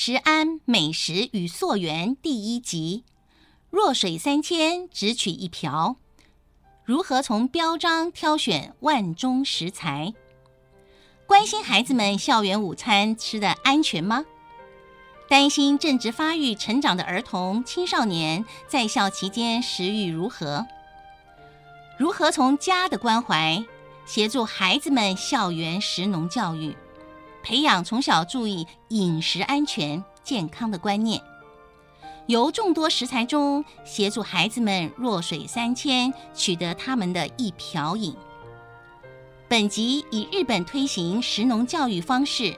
食安美食与溯源第一集：弱水三千，只取一瓢。如何从标章挑选万中食材？关心孩子们校园午餐吃的安全吗？担心正值发育成长的儿童青少年在校期间食欲如何？如何从家的关怀协助孩子们校园食农教育，培养从小注意饮食安全健康的观念？由众多食材中协助孩子们弱水三千，取得他们的一瓢饮。本集以日本推行食农教育方式。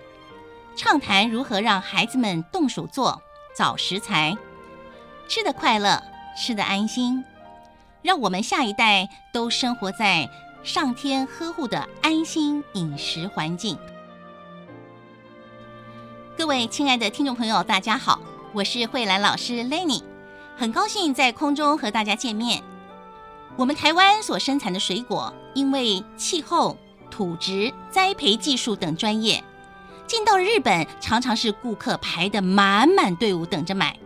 畅谈如何让孩子们动手做、找食材，吃得快乐、吃得安心，让我们下一代都生活在上天呵护的安心饮食环境。各位亲爱的听众朋友，大家好，我是慧兰老师 Lenny，很高兴在空中和大家见面。我们台湾所生产的水果，因为气候、土质、栽培技术等专业。进到日本，常常是顾客排得满满队伍等着买，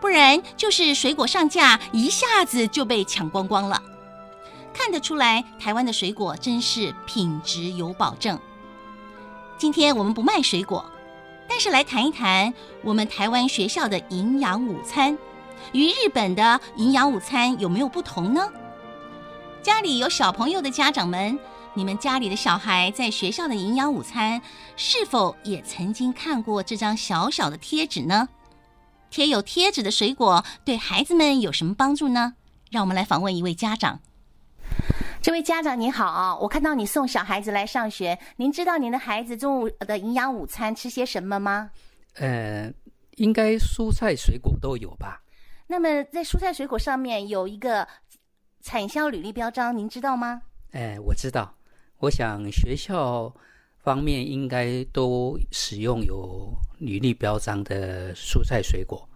不然就是水果上架，一下子就被抢光光了。看得出来，台湾的水果真是品质有保证。今天我们不卖水果，但是来谈一谈我们台湾学校的营养午餐，与日本的营养午餐有没有不同呢？家里有小朋友的家长们。你们家里的小孩在学校的营养午餐，是否也曾经看过这张小小的贴纸呢？贴有贴纸的水果对孩子们有什么帮助呢？让我们来访问一位家长。这位家长您好，我看到你送小孩子来上学，您知道您的孩子中午的营养午餐吃些什么吗？呃，应该蔬菜水果都有吧。那么在蔬菜水果上面有一个产销履历标章，您知道吗？呃，我知道。我想学校方面应该都使用有履历标章的蔬菜水果，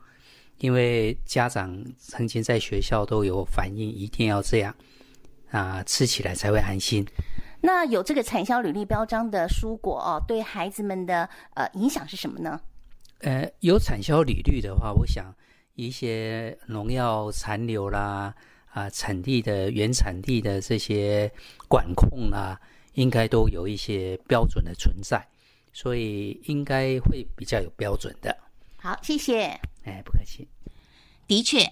因为家长曾经在学校都有反映，一定要这样啊，吃起来才会安心。那有这个产销履历标章的蔬果哦，对孩子们的呃影响是什么呢？呃，有产销履历的话，我想一些农药残留啦啊，产地的原产地的这些管控啦。应该都有一些标准的存在，所以应该会比较有标准的。好，谢谢。哎，不客气。的确，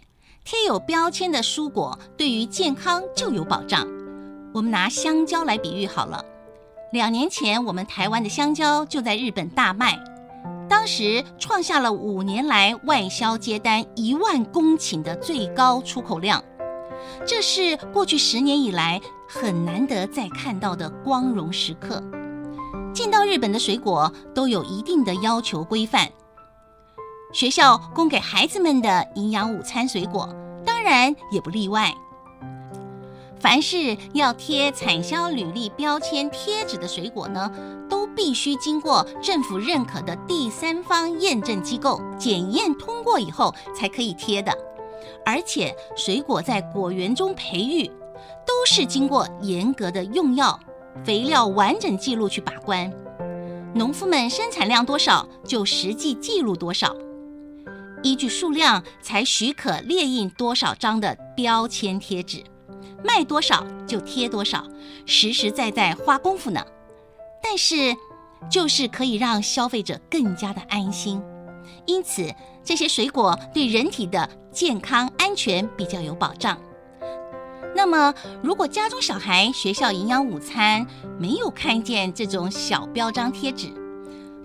贴有标签的蔬果对于健康就有保障。我们拿香蕉来比喻好了。两年前，我们台湾的香蕉就在日本大卖，当时创下了五年来外销接单一万公顷的最高出口量。这是过去十年以来很难得再看到的光荣时刻。进到日本的水果都有一定的要求规范，学校供给孩子们的营养午餐水果当然也不例外。凡是要贴产销履历标签贴纸的水果呢，都必须经过政府认可的第三方验证机构检验通过以后才可以贴的。而且，水果在果园中培育，都是经过严格的用药、肥料完整记录去把关。农夫们生产量多少，就实际记录多少，依据数量才许可列印多少张的标签贴纸，卖多少就贴多少，实实在在花功夫呢。但是，就是可以让消费者更加的安心。因此，这些水果对人体的健康安全比较有保障。那么，如果家中小孩学校营养午餐没有看见这种小标章贴纸，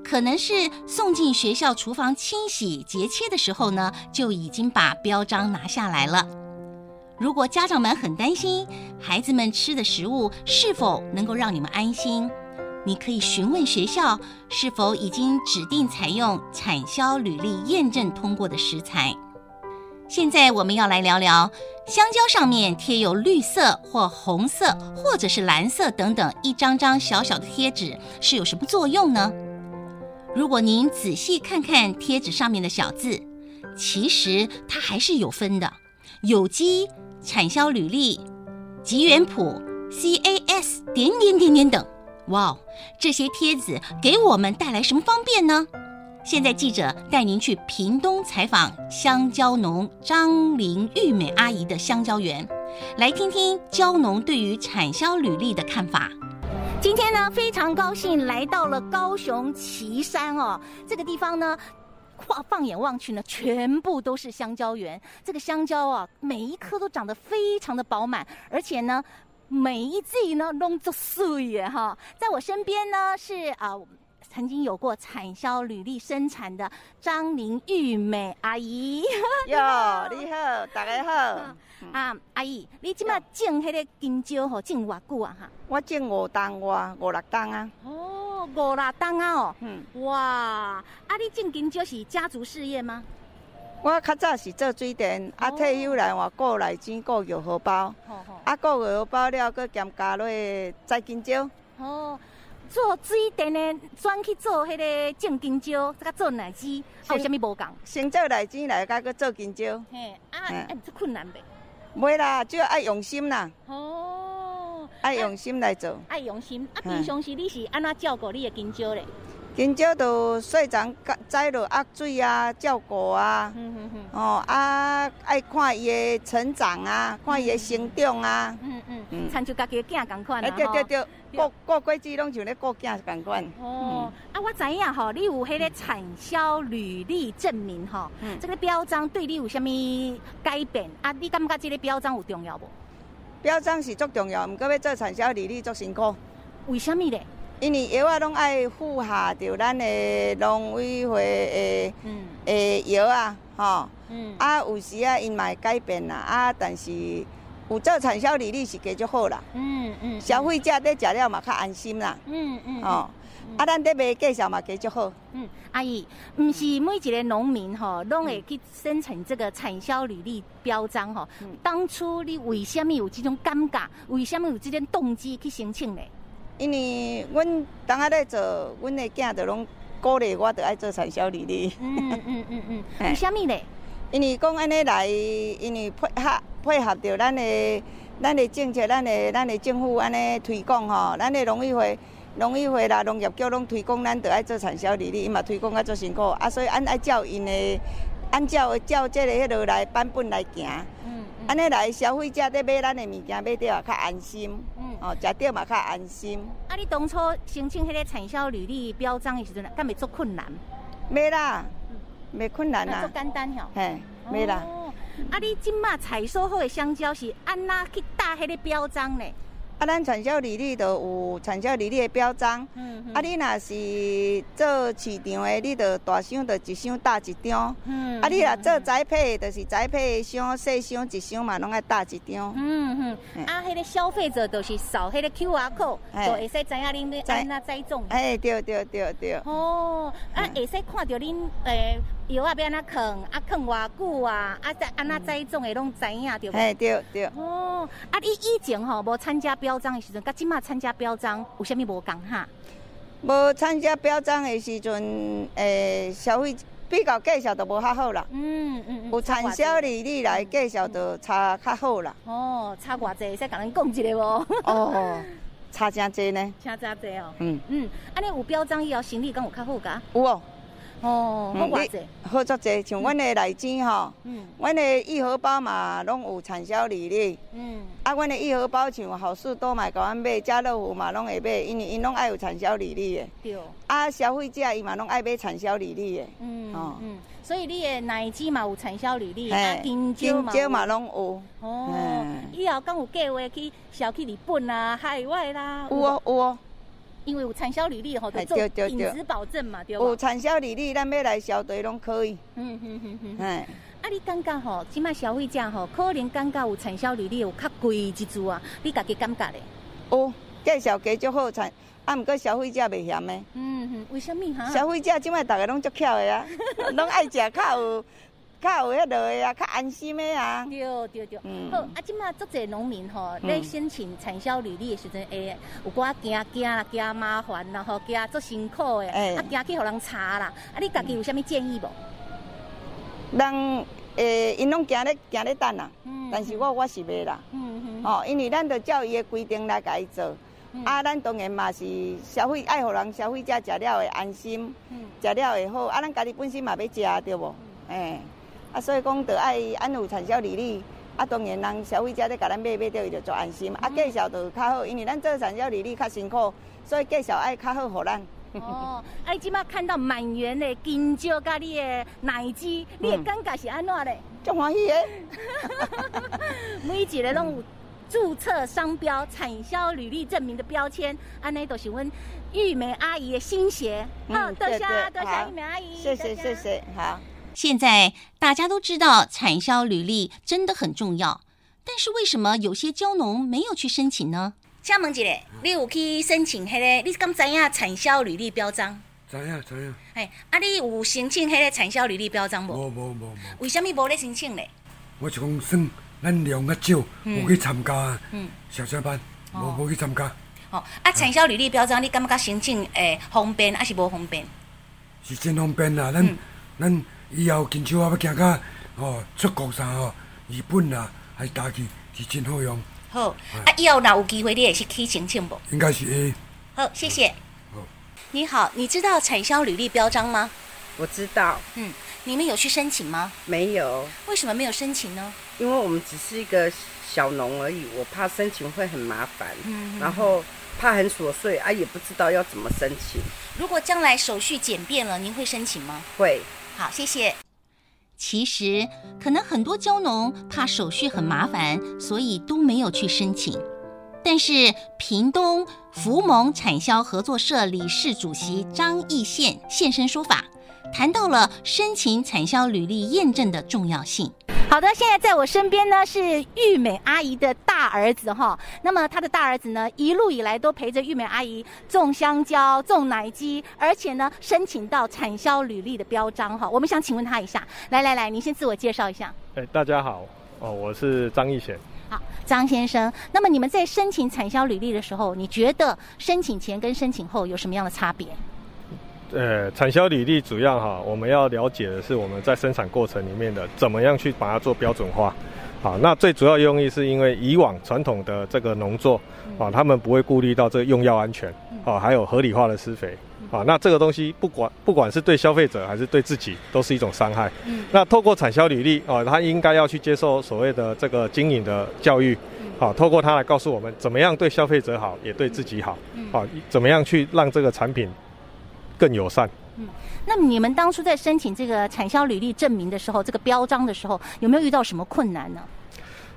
可能是送进学校厨房清洗节切的时候呢，就已经把标章拿下来了。如果家长们很担心孩子们吃的食物是否能够让你们安心，你可以询问学校是否已经指定采用产销履历验证通过的食材。现在我们要来聊聊香蕉上面贴有绿色或红色或者是蓝色等等一张张小小的贴纸是有什么作用呢？如果您仔细看看贴纸上面的小字，其实它还是有分的：有机、产销履历、吉原谱、CAS 点点点点等。哇，这些贴纸给我们带来什么方便呢？现在记者带您去屏东采访香蕉农张玲玉美阿姨的香蕉园，来听听蕉农对于产销履历的看法。今天呢，非常高兴来到了高雄旗山哦，这个地方呢，放放眼望去呢，全部都是香蕉园。这个香蕉啊，每一颗都长得非常的饱满，而且呢，每一季呢弄着碎耶哈。在我身边呢是啊。曾经有过产销履历生产的张林玉美阿姨，哟，你好，大家好。啊，阿姨，你即马种迄个金蕉吼，种偌久啊？哈，我种五冬哇，五六冬啊。哦，五六冬啊？哦，嗯，哇，啊，你种金蕉是家族事业吗？我较早是做水电，啊，退休来我顾内钱，顾玉荷包，啊，顾玉荷包了，搁兼加落栽金蕉。哦。做水电的转去做迄个种金蕉，再做奶鸡，有啥物无共？先做奶鸡来，甲去做金蕉。嘿，啊，哎，这困难袂。袂啦，就要爱用心啦。哦，爱用心来做。爱用心。啊，平常时你是安怎照顾你的金蕉咧？金蕉都细长栽落压水啊，照顾啊。嗯嗯嗯。哦，啊，爱看伊的成长啊，看伊的成长啊。嗯嗯嗯。亲像家己的囝共款啊。对对对。过过果子拢像咧过囝共款。哦，啊，我知影吼，你有迄个产销履历证明吼，嗯，这个标章对你有啥物改变？啊，你感觉这个标章有重要无？标章是足重要，毋过要做产销履历足辛苦。为什么咧？因为药啊拢爱附下着咱的农委会诶，嗯，诶药啊，吼，嗯，啊有时啊因嘛会改变啦，啊，但是。有做产销履历是加足好啦，嗯嗯，消费者在食了嘛较安心啦，嗯嗯，哦，啊，咱在卖介绍嘛加足好，嗯，阿姨，唔是每一个农民吼，拢会去生成这个产销履历标章吼，当初你为什么有这种感觉？为什么有这种动机去申请呢？因为阮当下在做，阮的囝就拢鼓励我，就爱做产销履历，嗯嗯嗯嗯，为什么呢？因为讲安尼来，因为配合配合着咱的咱的政策，咱的咱的政府安尼推广吼，咱的农委会农委会啦，农业局拢推广，咱着爱做产销履历，伊嘛推广啊做辛苦，啊所以按爱照因的按照照这个迄落来版本来行，嗯，安尼来消费者在买咱的物件买着也较安心，嗯，哦，食着嘛较安心。啊，你当初申请迄个产销履历标章的时阵，敢袂足困难？没啦。没困难啦，足简单吼，嘿，没啦。哦，啊，你今麦采收好的香蕉是安那去打迄个标章呢？啊，咱产销履历都有产销履历的标章。嗯嗯。啊，你若是做市场的，你就大箱就一箱打一张。嗯。啊，你若做栽培，就是栽培箱、细箱一箱嘛，拢爱打一张。嗯嗯。啊，迄个消费者就是扫迄个 QR code，就会使知影恁要安怎栽种。哎，对对对对。哦，啊，会使看到恁诶。药啊，要安怎囥？啊，囥偌久啊？啊，再安怎栽种的拢知影对不？哎，对对。哦，啊，你以前吼无参加表彰的时阵，甲即马参加表彰有啥物无共哈？无参加表彰的时阵，诶、欸，消费比较介绍都无较好啦。嗯嗯嗯。有产销履历来介绍就差较好啦。哦，差偌济，使甲咱讲一个无？哦，差真济呢。差真济哦。嗯嗯，安尼有表彰以后，生意敢有较好噶？有哦。哦，好偌济，好足济，像阮的内钱吼，嗯，阮的玉荷包嘛，拢有产销履历，嗯，啊，阮的玉荷包像好事多买，甲阮买，家乐福嘛拢会买，因为因拢爱有产销履历的，对，啊，消费者伊嘛拢爱买产销履历的，嗯，哦，嗯，所以你的内钱嘛有产销履历，啊，金蕉嘛，金蕉嘛拢有，哦，以后敢有计划去小去日本啊、海外啦？有哦，有哦。因为有产销履历吼，就做品质保证嘛，对不？有产销履历，咱要来消队拢可以。嗯嗯嗯嗯。哎，啊，你感觉吼，即卖消费者吼，可能感觉有产销履历有较贵一 chút 啊？你家己感觉咧？有介绍加足好产，啊，毋过消费者袂嫌的。嗯哼，为什么哈？消费者即卖大家拢足巧的啊，拢爱食较有。较有迄落个啊，较安心的啊。对对对。嗯。好，啊，即马足侪农民吼，咧申请产销履历的时阵，会有寡惊惊啦，惊麻烦啦，吼，惊足辛苦诶，啊，惊去互人查啦。啊，你家己有啥物建议无？人诶，因拢惊咧惊咧等啦。嗯。但是我我是袂啦。嗯嗯。哦，因为咱着照伊的规定来甲伊做，嗯、啊，咱当然嘛是消费爱互人消费者食了会安心，食、嗯、了会好。啊，咱家己本身嘛要食，对无？哎、嗯，啊，所以讲得爱安有产销履历。啊，当然人消费者咧甲咱买买到伊就做安心。嗯、啊，介绍就较好，因为咱做产销履历较辛苦，所以介绍爱较好互咱。哦，啊，你即马看到满园的金蕉甲你的奶鸡，你的感觉是安怎咧？足欢喜的。每一个拢有注册商标、产销履历证明的标签，安尼都是阮玉梅阿姨的心血。嗯，多谢多谢玉梅阿姨，谢谢谢谢，好。现在大家都知道产销履历真的很重要，但是为什么有些蕉农没有去申请呢？请问一下，你有去申请迄个？你敢知影产销履历标章？知影知影。哎，啊，你有申请迄个产销履历标章无？无无无无。为什么无咧申请咧？我是讲算咱量较少，有去参加嗯，小三班，无无去参加。哦，啊，产销履历标章，你感觉申请诶方便，还是无方便？是真方便啦，咱咱以后金蕉啊要行到哦出国啥哦，日本啊还是大去是真好用。好，啊，以后若有机会，你也是去申请不？应该是会。好，谢谢。好，你好，你知道产销履历标章吗？我知道。嗯，你们有去申请吗？没有。为什么没有申请呢？因为我们只是一个小农而已，我怕申请会很麻烦。嗯。然后怕很琐碎啊，也不知道要怎么申请。如果将来手续简便了，您会申请吗？会。好，谢谢。其实，可能很多蕉农怕手续很麻烦，所以都没有去申请。但是，屏东福盟产销合作社理事主席张义宪现身说法，谈到了申请产销履历验证的重要性。好的，现在在我身边呢是玉美阿姨的大儿子哈。那么他的大儿子呢，一路以来都陪着玉美阿姨种香蕉、种奶鸡，而且呢申请到产销履历的标章哈。我们想请问他一下，来来来，您先自我介绍一下。哎，大家好，哦，我是张义贤。好，张先生，那么你们在申请产销履历的时候，你觉得申请前跟申请后有什么样的差别？呃，产销履历主要哈，我们要了解的是我们在生产过程里面的怎么样去把它做标准化。好，那最主要用意是因为以往传统的这个农作啊，他们不会顾虑到这个用药安全啊，还有合理化的施肥啊。那这个东西不管不管是对消费者还是对自己，都是一种伤害。那透过产销履历啊，他应该要去接受所谓的这个经营的教育。好，透过它来告诉我们怎么样对消费者好，也对自己好。好，怎么样去让这个产品。更友善。嗯，那你们当初在申请这个产销履历证明的时候，这个标章的时候，有没有遇到什么困难呢？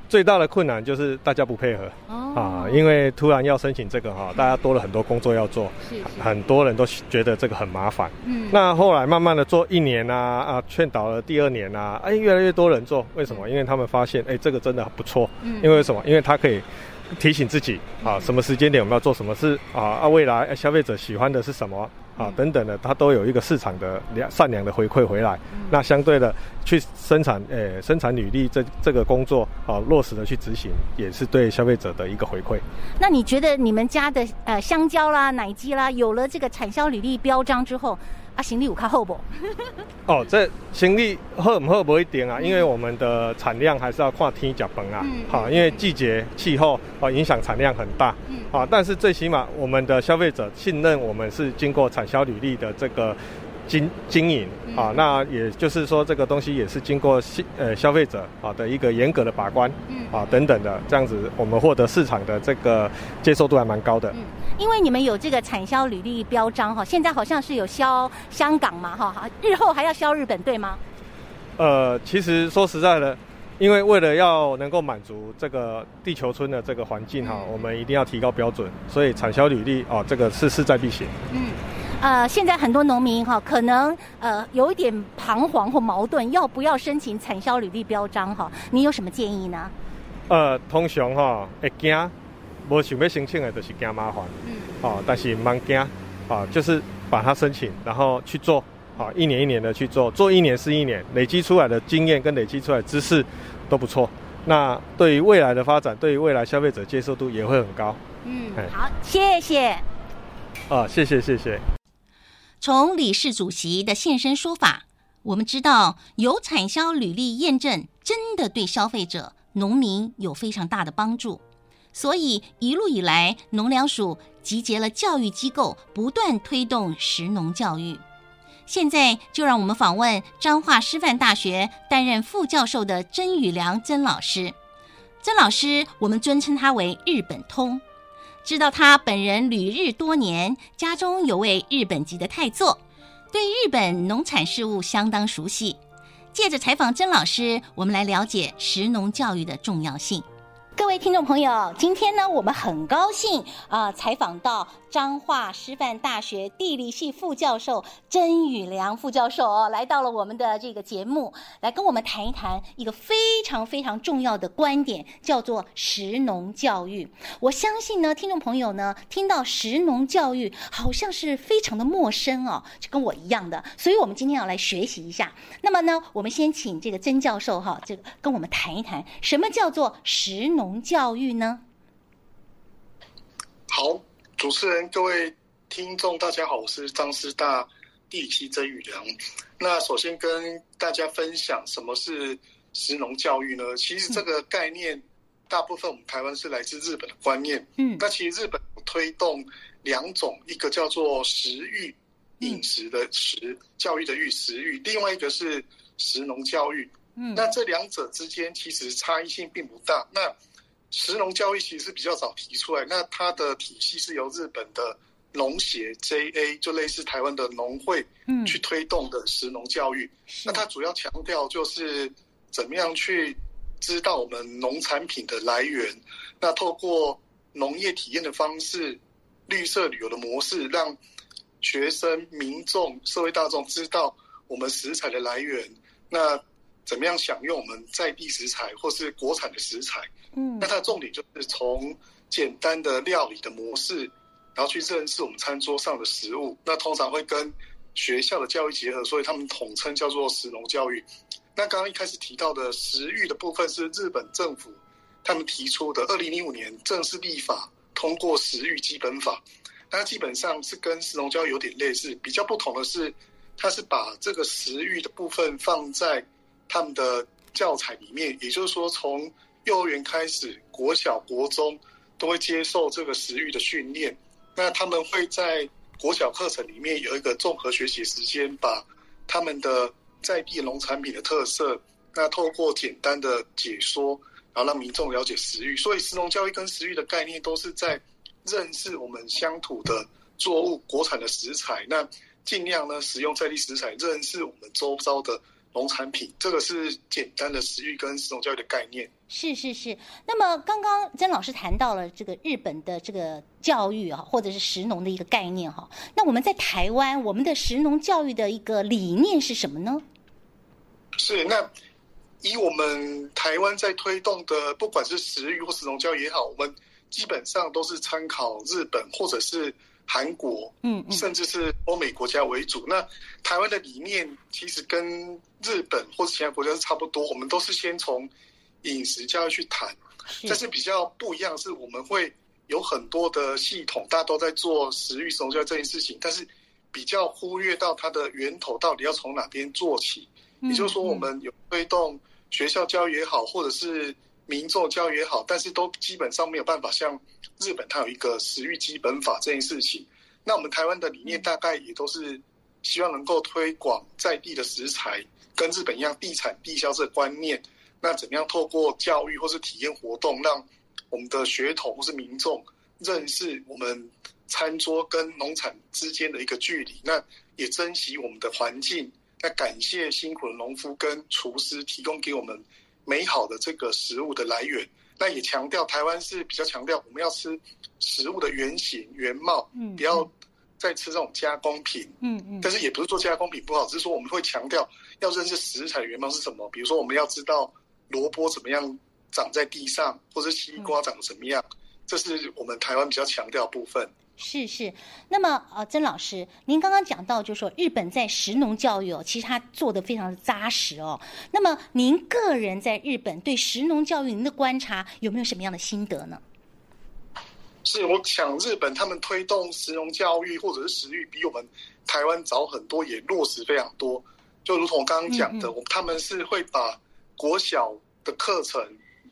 最大的困难就是大家不配合。哦。啊，因为突然要申请这个哈，大家多了很多工作要做。是，是。很多人都觉得这个很麻烦。嗯。那后来慢慢的做一年啊啊，劝导了第二年啊，哎，越来越多人做。为什么？因为他们发现，哎，这个真的不错。嗯。因为什么？因为它可以。提醒自己啊，什么时间点我们要做什么事啊？啊，未来消费者喜欢的是什么啊？等等的，它都有一个市场的良善良的回馈回来。那相对的，去生产诶、欸，生产履历这这个工作啊，落实的去执行，也是对消费者的一个回馈。那你觉得你们家的呃香蕉啦、奶鸡啦，有了这个产销履历标章之后？啊，行李有较好不？哦，这行李好唔好不一定啊，因为我们的产量还是要看天吃饭啊。好、嗯，因为季节气候啊影响产量很大。嗯。啊，但是最起码我们的消费者信任我们是经过产销履历的这个。经经营啊，那也就是说，这个东西也是经过消呃消费者啊的一个严格的把关，嗯啊等等的，这样子我们获得市场的这个接受度还蛮高的。嗯，因为你们有这个产销履历标章哈，现在好像是有销香港嘛哈，日后还要销日本对吗？呃，其实说实在的，因为为了要能够满足这个地球村的这个环境哈，嗯、我们一定要提高标准，所以产销履历哦，这个是势在必行。嗯。呃，现在很多农民哈，可能呃有一点彷徨或矛盾，要不要申请产销履历标章哈？你有什么建议呢？呃，通常哈会惊，无想要申请的，就是惊麻烦。嗯。哦，但是蛮惊，啊，就是把它申请，然后去做，啊，一年一年的去做，做一年是一年，累积出来的经验跟累积出来的知识都不错。那对于未来的发展，对于未来消费者接受度也会很高。嗯，好，谢谢。啊，谢谢谢谢。从理事主席的现身说法，我们知道有产销履历验证真的对消费者、农民有非常大的帮助。所以一路以来，农粮署集结了教育机构，不断推动食农教育。现在就让我们访问彰化师范大学担任副教授的曾宇良曾老师。曾老师，我们尊称他为日本通。知道他本人旅日多年，家中有位日本籍的太座，对日本农产事物相当熟悉。借着采访曾老师，我们来了解食农教育的重要性。各位听众朋友，今天呢，我们很高兴啊、采访到彰化师范大学地理系副教授曾宇良副教授哦，来到了我们的这个节目，来跟我们谈一谈一个非常非常重要的观点，叫做食农教育。我相信呢，听众朋友呢，听到食农教育好像是非常的陌生哦，就跟我一样的，所以我们今天要来学习一下。那么呢，我们先请这个曾教授哈，这个跟我们谈一谈什么叫做食农。教育呢？好，主持人、各位听众，大家好，我是张师大地理系曾宇良。那首先跟大家分享什么是食农教育呢？其实这个概念，大部分我们台湾是来自日本的观念。嗯，那其实日本推动两种，一个叫做食育，饮食的食，教育的育，食育；另外一个是食农教育。嗯，那这两者之间其实差异性并不大。那食农教育其实是比较早提出来，那它的体系是由日本的农协 JA，就类似台湾的农会，嗯，去推动的食农教育。那它主要强调就是怎么样去知道我们农产品的来源，那透过农业体验的方式、绿色旅游的模式，让学生、民众、社会大众知道我们食材的来源。那怎么样享用我们在地食材或是国产的食材？嗯，那它的重点就是从简单的料理的模式，然后去认识我们餐桌上的食物。那通常会跟学校的教育结合，所以他们统称叫做食农教育。那刚刚一开始提到的食育的部分是日本政府他们提出的，二零零五年正式立法通过食育基本法。那基本上是跟食农教育有点类似，比较不同的是，它是把这个食育的部分放在他们的教材里面，也就是说，从幼儿园开始，国小、国中都会接受这个食育的训练。那他们会在国小课程里面有一个综合学习时间，把他们的在地农产品的特色，那透过简单的解说，然后让民众了解食育。所以，食农教育跟食育的概念都是在认识我们乡土的作物、国产的食材，那尽量呢使用在地食材，认识我们周遭的。农产品，这个是简单的食育跟食农教育的概念。是是是。那么刚刚曾老师谈到了这个日本的这个教育啊，或者是食农的一个概念哈。那我们在台湾，我们的食农教育的一个理念是什么呢？是那以我们台湾在推动的，不管是食育或食农教育也好，我们基本上都是参考日本或者是。韩国，嗯，甚至是欧美国家为主。那台湾的理念其实跟日本或者其他国家是差不多。我们都是先从饮食教育去谈，但是比较不一样是，我们会有很多的系统，大家都在做食育、食农教育这件事情，但是比较忽略到它的源头到底要从哪边做起。也就是说，我们有推动学校教育也好，或者是民众教育也好，但是都基本上没有办法像。日本它有一个食欲基本法这件事情，那我们台湾的理念大概也都是希望能够推广在地的食材，跟日本一样地产地销这个观念。那怎么样透过教育或是体验活动，让我们的学童或是民众认识我们餐桌跟农产之间的一个距离？那也珍惜我们的环境，那感谢辛苦的农夫跟厨师提供给我们美好的这个食物的来源。那也强调台湾是比较强调我们要吃食物的原型原貌，嗯，不要再吃这种加工品，嗯嗯。但是也不是做加工品不好，只是说我们会强调要认识食材的原貌是什么。比如说我们要知道萝卜怎么样长在地上，或者西瓜长得怎么样，这是我们台湾比较强调部分。是是，那么呃，曾老师，您刚刚讲到，就是说日本在食农教育哦，其实他做的非常的扎实哦。那么您个人在日本对食农教育您的观察有没有什么样的心得呢？是，我想日本他们推动食农教育或者是食育，比我们台湾早很多，也落实非常多。就如同我刚刚讲的，嗯嗯，他们是会把国小的课程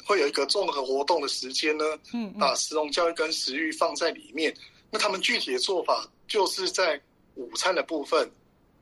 会有一个综合活动的时间呢，嗯，把食农教育跟食育放在里面。那他们具体的做法就是在午餐的部分。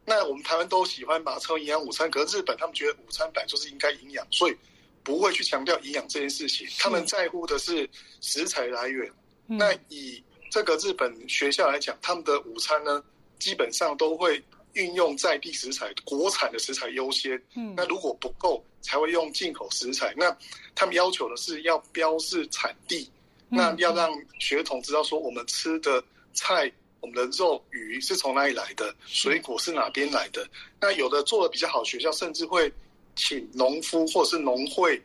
那我们台湾都喜欢把它称为营养午餐，可是日本他们觉得午餐本来就是应该营养，所以不会去强调营养这件事情。他们在乎的是食材来源。那以这个日本学校来讲，他们的午餐呢，基本上都会运用在地食材，国产的食材优先。嗯，那如果不够，才会用进口食材。那他们要求的是要标示产地，那要让学童知道说我们吃的菜、我们的肉、鱼是从哪里来的，水果是哪边来的。那有的做的比较好的学校，甚至会请农夫或者是农会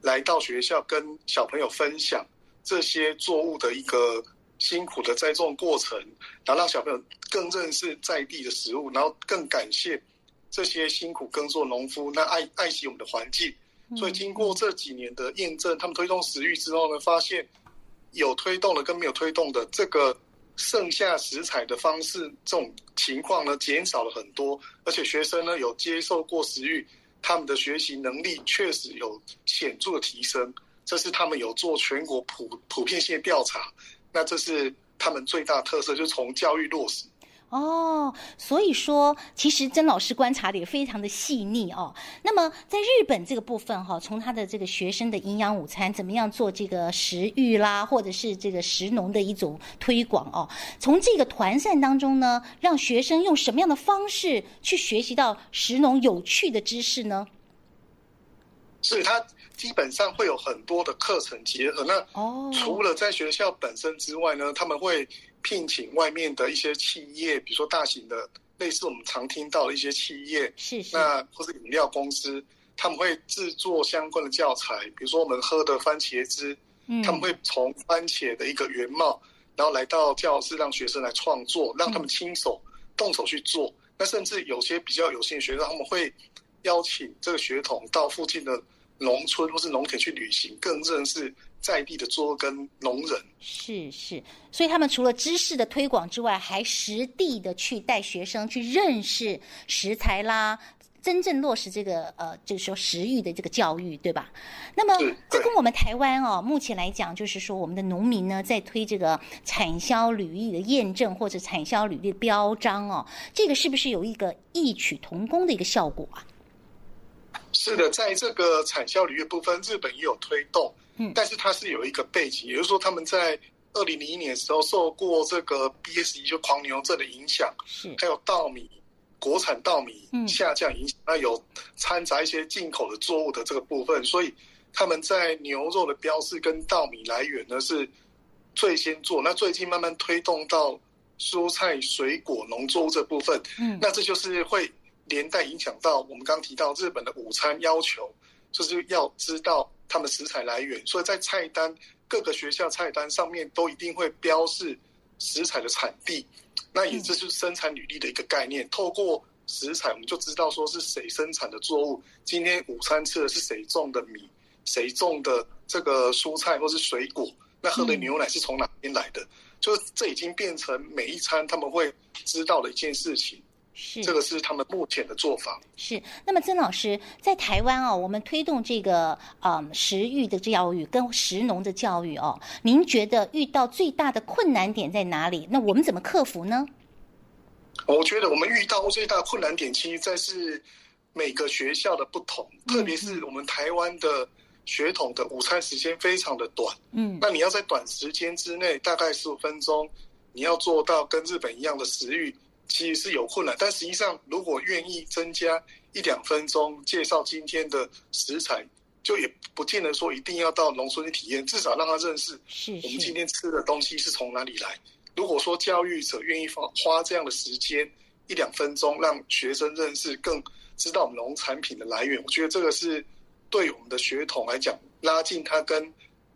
来到学校，跟小朋友分享这些作物的一个。辛苦的栽种过程，然后让小朋友更认识在地的食物，然后更感谢这些辛苦耕作农夫，那爱爱惜我们的环境。所以经过这几年的验证，他们推动食育之后呢，发现有推动的跟没有推动的这个剩下食材的方式这种情况呢，减少了很多。而且学生呢有接受过食育，他们的学习能力确实有显著的提升。这是他们有做全国普普遍性的调查。那这是他们最大特色，就是从教育落实。哦，所以说，其实曾老师观察的也非常的细腻哦。那么在日本这个部分哈，从他的这个学生的营养午餐怎么样做这个食育啦，或者是这个食农的一种推广哦，从这个团膳当中呢，让学生用什么样的方式去学习到食农有趣的知识呢？是他。基本上会有很多的课程结合。那除了在学校本身之外呢，他们会聘请外面的一些企业，比如说大型的，类似我们常听到的一些企业，是是，那或是饮料公司，他们会制作相关的教材，比如说我们喝的番茄汁，嗯，他们会从番茄的一个原貌，然后来到教室让学生来创作，让他们亲手动手去做。那甚至有些比较有心的学生，他们会邀请这个学童到附近的。农村或是农田去旅行，更认识在地的作物跟农人。是是，所以他们除了知识的推广之外，还实地的去带学生去认识食材啦，真正落实这个呃，就是说食育的这个教育，对吧？那么这跟我们台湾哦，目前来讲，就是说我们的农民呢，在推这个产销履历的验证或者产销履历的标章哦，这个是不是有一个异曲同工的一个效果啊？是的，在这个产销履约部分，日本也有推动，嗯，但是它是有一个背景，也就是说他们在二零零一年的时候受过这个 BSE 就狂牛症的影响，是。还有稻米国产稻米下降影响，嗯、那有掺杂一些进口的作物的这个部分，所以他们在牛肉的标示跟稻米来源呢是最先做，那最近慢慢推动到蔬菜水果农作物这部分，嗯，那这就是会。连带影响到我们刚刚提到日本的午餐要求，就是要知道他们食材来源，所以在菜单各个学校菜单上面都一定会标示食材的产地。那也就是生产履历的一个概念。透过食材，我们就知道说是谁生产的作物。今天午餐吃的是谁种的米，谁种的这个蔬菜或是水果，那喝的牛奶是从哪边来的？就是这已经变成每一餐他们会知道的一件事情。是，这个是他们目前的做法。是，那么曾老师在台湾哦，我们推动这个嗯食育的教育跟食农的教育哦，您觉得遇到最大的困难点在哪里？那我们怎么克服呢？我觉得我们遇到最大的困难点，其实在是每个学校的不同，特别是我们台湾的学童的午餐时间非常的短。嗯，那你要在短时间之内，大概十五分钟，你要做到跟日本一样的食育。其实是有困难，但实际上，如果愿意增加一两分钟介绍今天的食材，就也不见得说一定要到农村去体验，至少让他认识我们今天吃的东西是从哪里来。如果说教育者愿意花花这样的时间一两分钟，让学生认识，更知道我们农产品的来源，我觉得这个是对我们的血统来讲，拉近他跟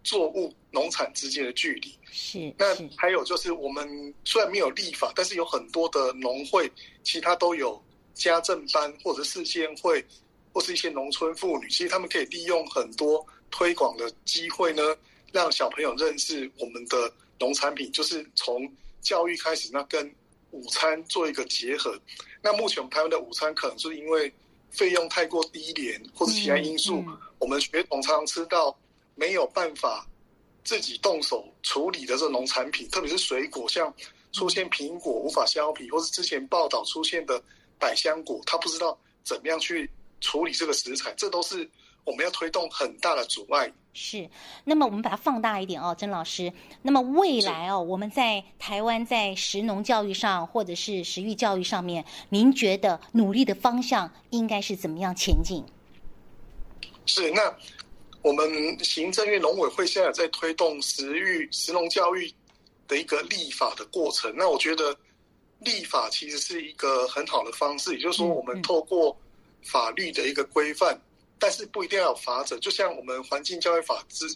作物农产之间的距离。是，那还有就是，我们虽然没有立法，但是有很多的农会，其他都有家政班或者是市县会，或是一些农村妇女，其实他们可以利用很多推广的机会呢，让小朋友认识我们的农产品，就是从教育开始，那跟午餐做一个结合。那目前我们台湾的午餐可能是因为费用太过低廉，或者其他因素，嗯嗯、我们学童常常吃到。没有办法自己动手处理的这农产品，特别是水果，像出现苹果无法削皮，或是之前报道出现的百香果，他不知道怎么样去处理这个食材，这都是我们要推动很大的阻碍。是，那么我们把它放大一点哦，曾老师。那么未来哦，我们在台湾在食农教育上，或者是食育教育上面，您觉得努力的方向应该是怎么样前进？是，那我们行政院农委会现在在推动食育食农教育的一个立法的过程。那我觉得立法其实是一个很好的方式，也就是说，我们透过法律的一个规范。但是不一定要有法则，就像我们环境教育法之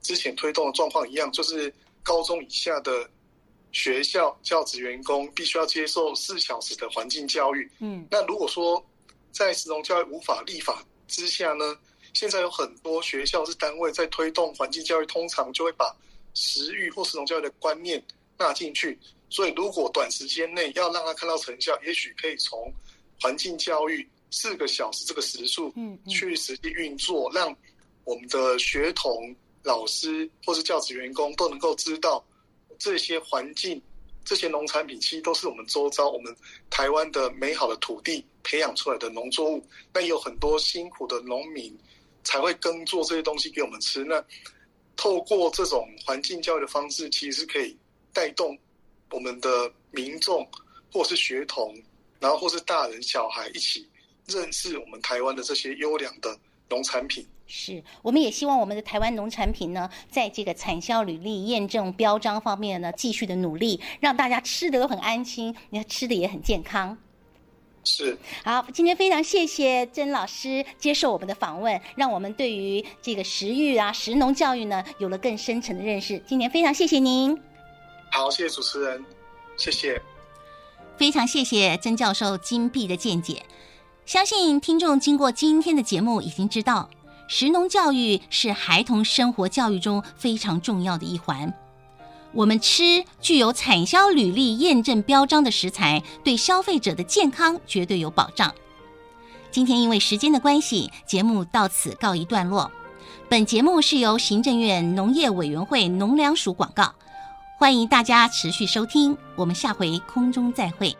之前推动的状况一样，就是高中以下的学校教职员工必须要接受四小时的环境教育。嗯，那如果说在食农教育无法立法之下呢，现在有很多学校是单位在推动环境教育，通常就会把食育或食农教育的观念纳进去。所以如果短时间内要让他看到成效，也许可以从环境教育。四个小时这个时数，嗯，去实际运作，让我们的学童、老师或是教职员工都能够知道，这些环境、这些农产品，其实都是我们周遭、我们台湾的美好的土地培养出来的农作物。那也有很多辛苦的农民才会耕作这些东西给我们吃。那透过这种环境教育的方式，其实是可以带动我们的民众，或是学童，然后或是大人小孩一起。认识我们台湾的这些优良的农产品，是，我们也希望我们的台湾农产品呢，在这个产销履历验证标章方面呢，继续的努力，让大家吃得都很安心，你看吃的也很健康。是，好，今天非常谢谢曾老师接受我们的访问，让我们对于这个食育啊、食农教育呢，有了更深层的认识。今天非常谢谢您。好，谢谢主持人，谢谢，非常谢谢曾教授金碧的见解。相信听众经过今天的节目，已经知道食农教育是孩童生活教育中非常重要的一环。我们吃具有产销履历验证标章的食材，对消费者的健康绝对有保障。今天因为时间的关系，节目到此告一段落。本节目是由行政院农业委员会农粮署广告，欢迎大家持续收听。我们下回空中再会。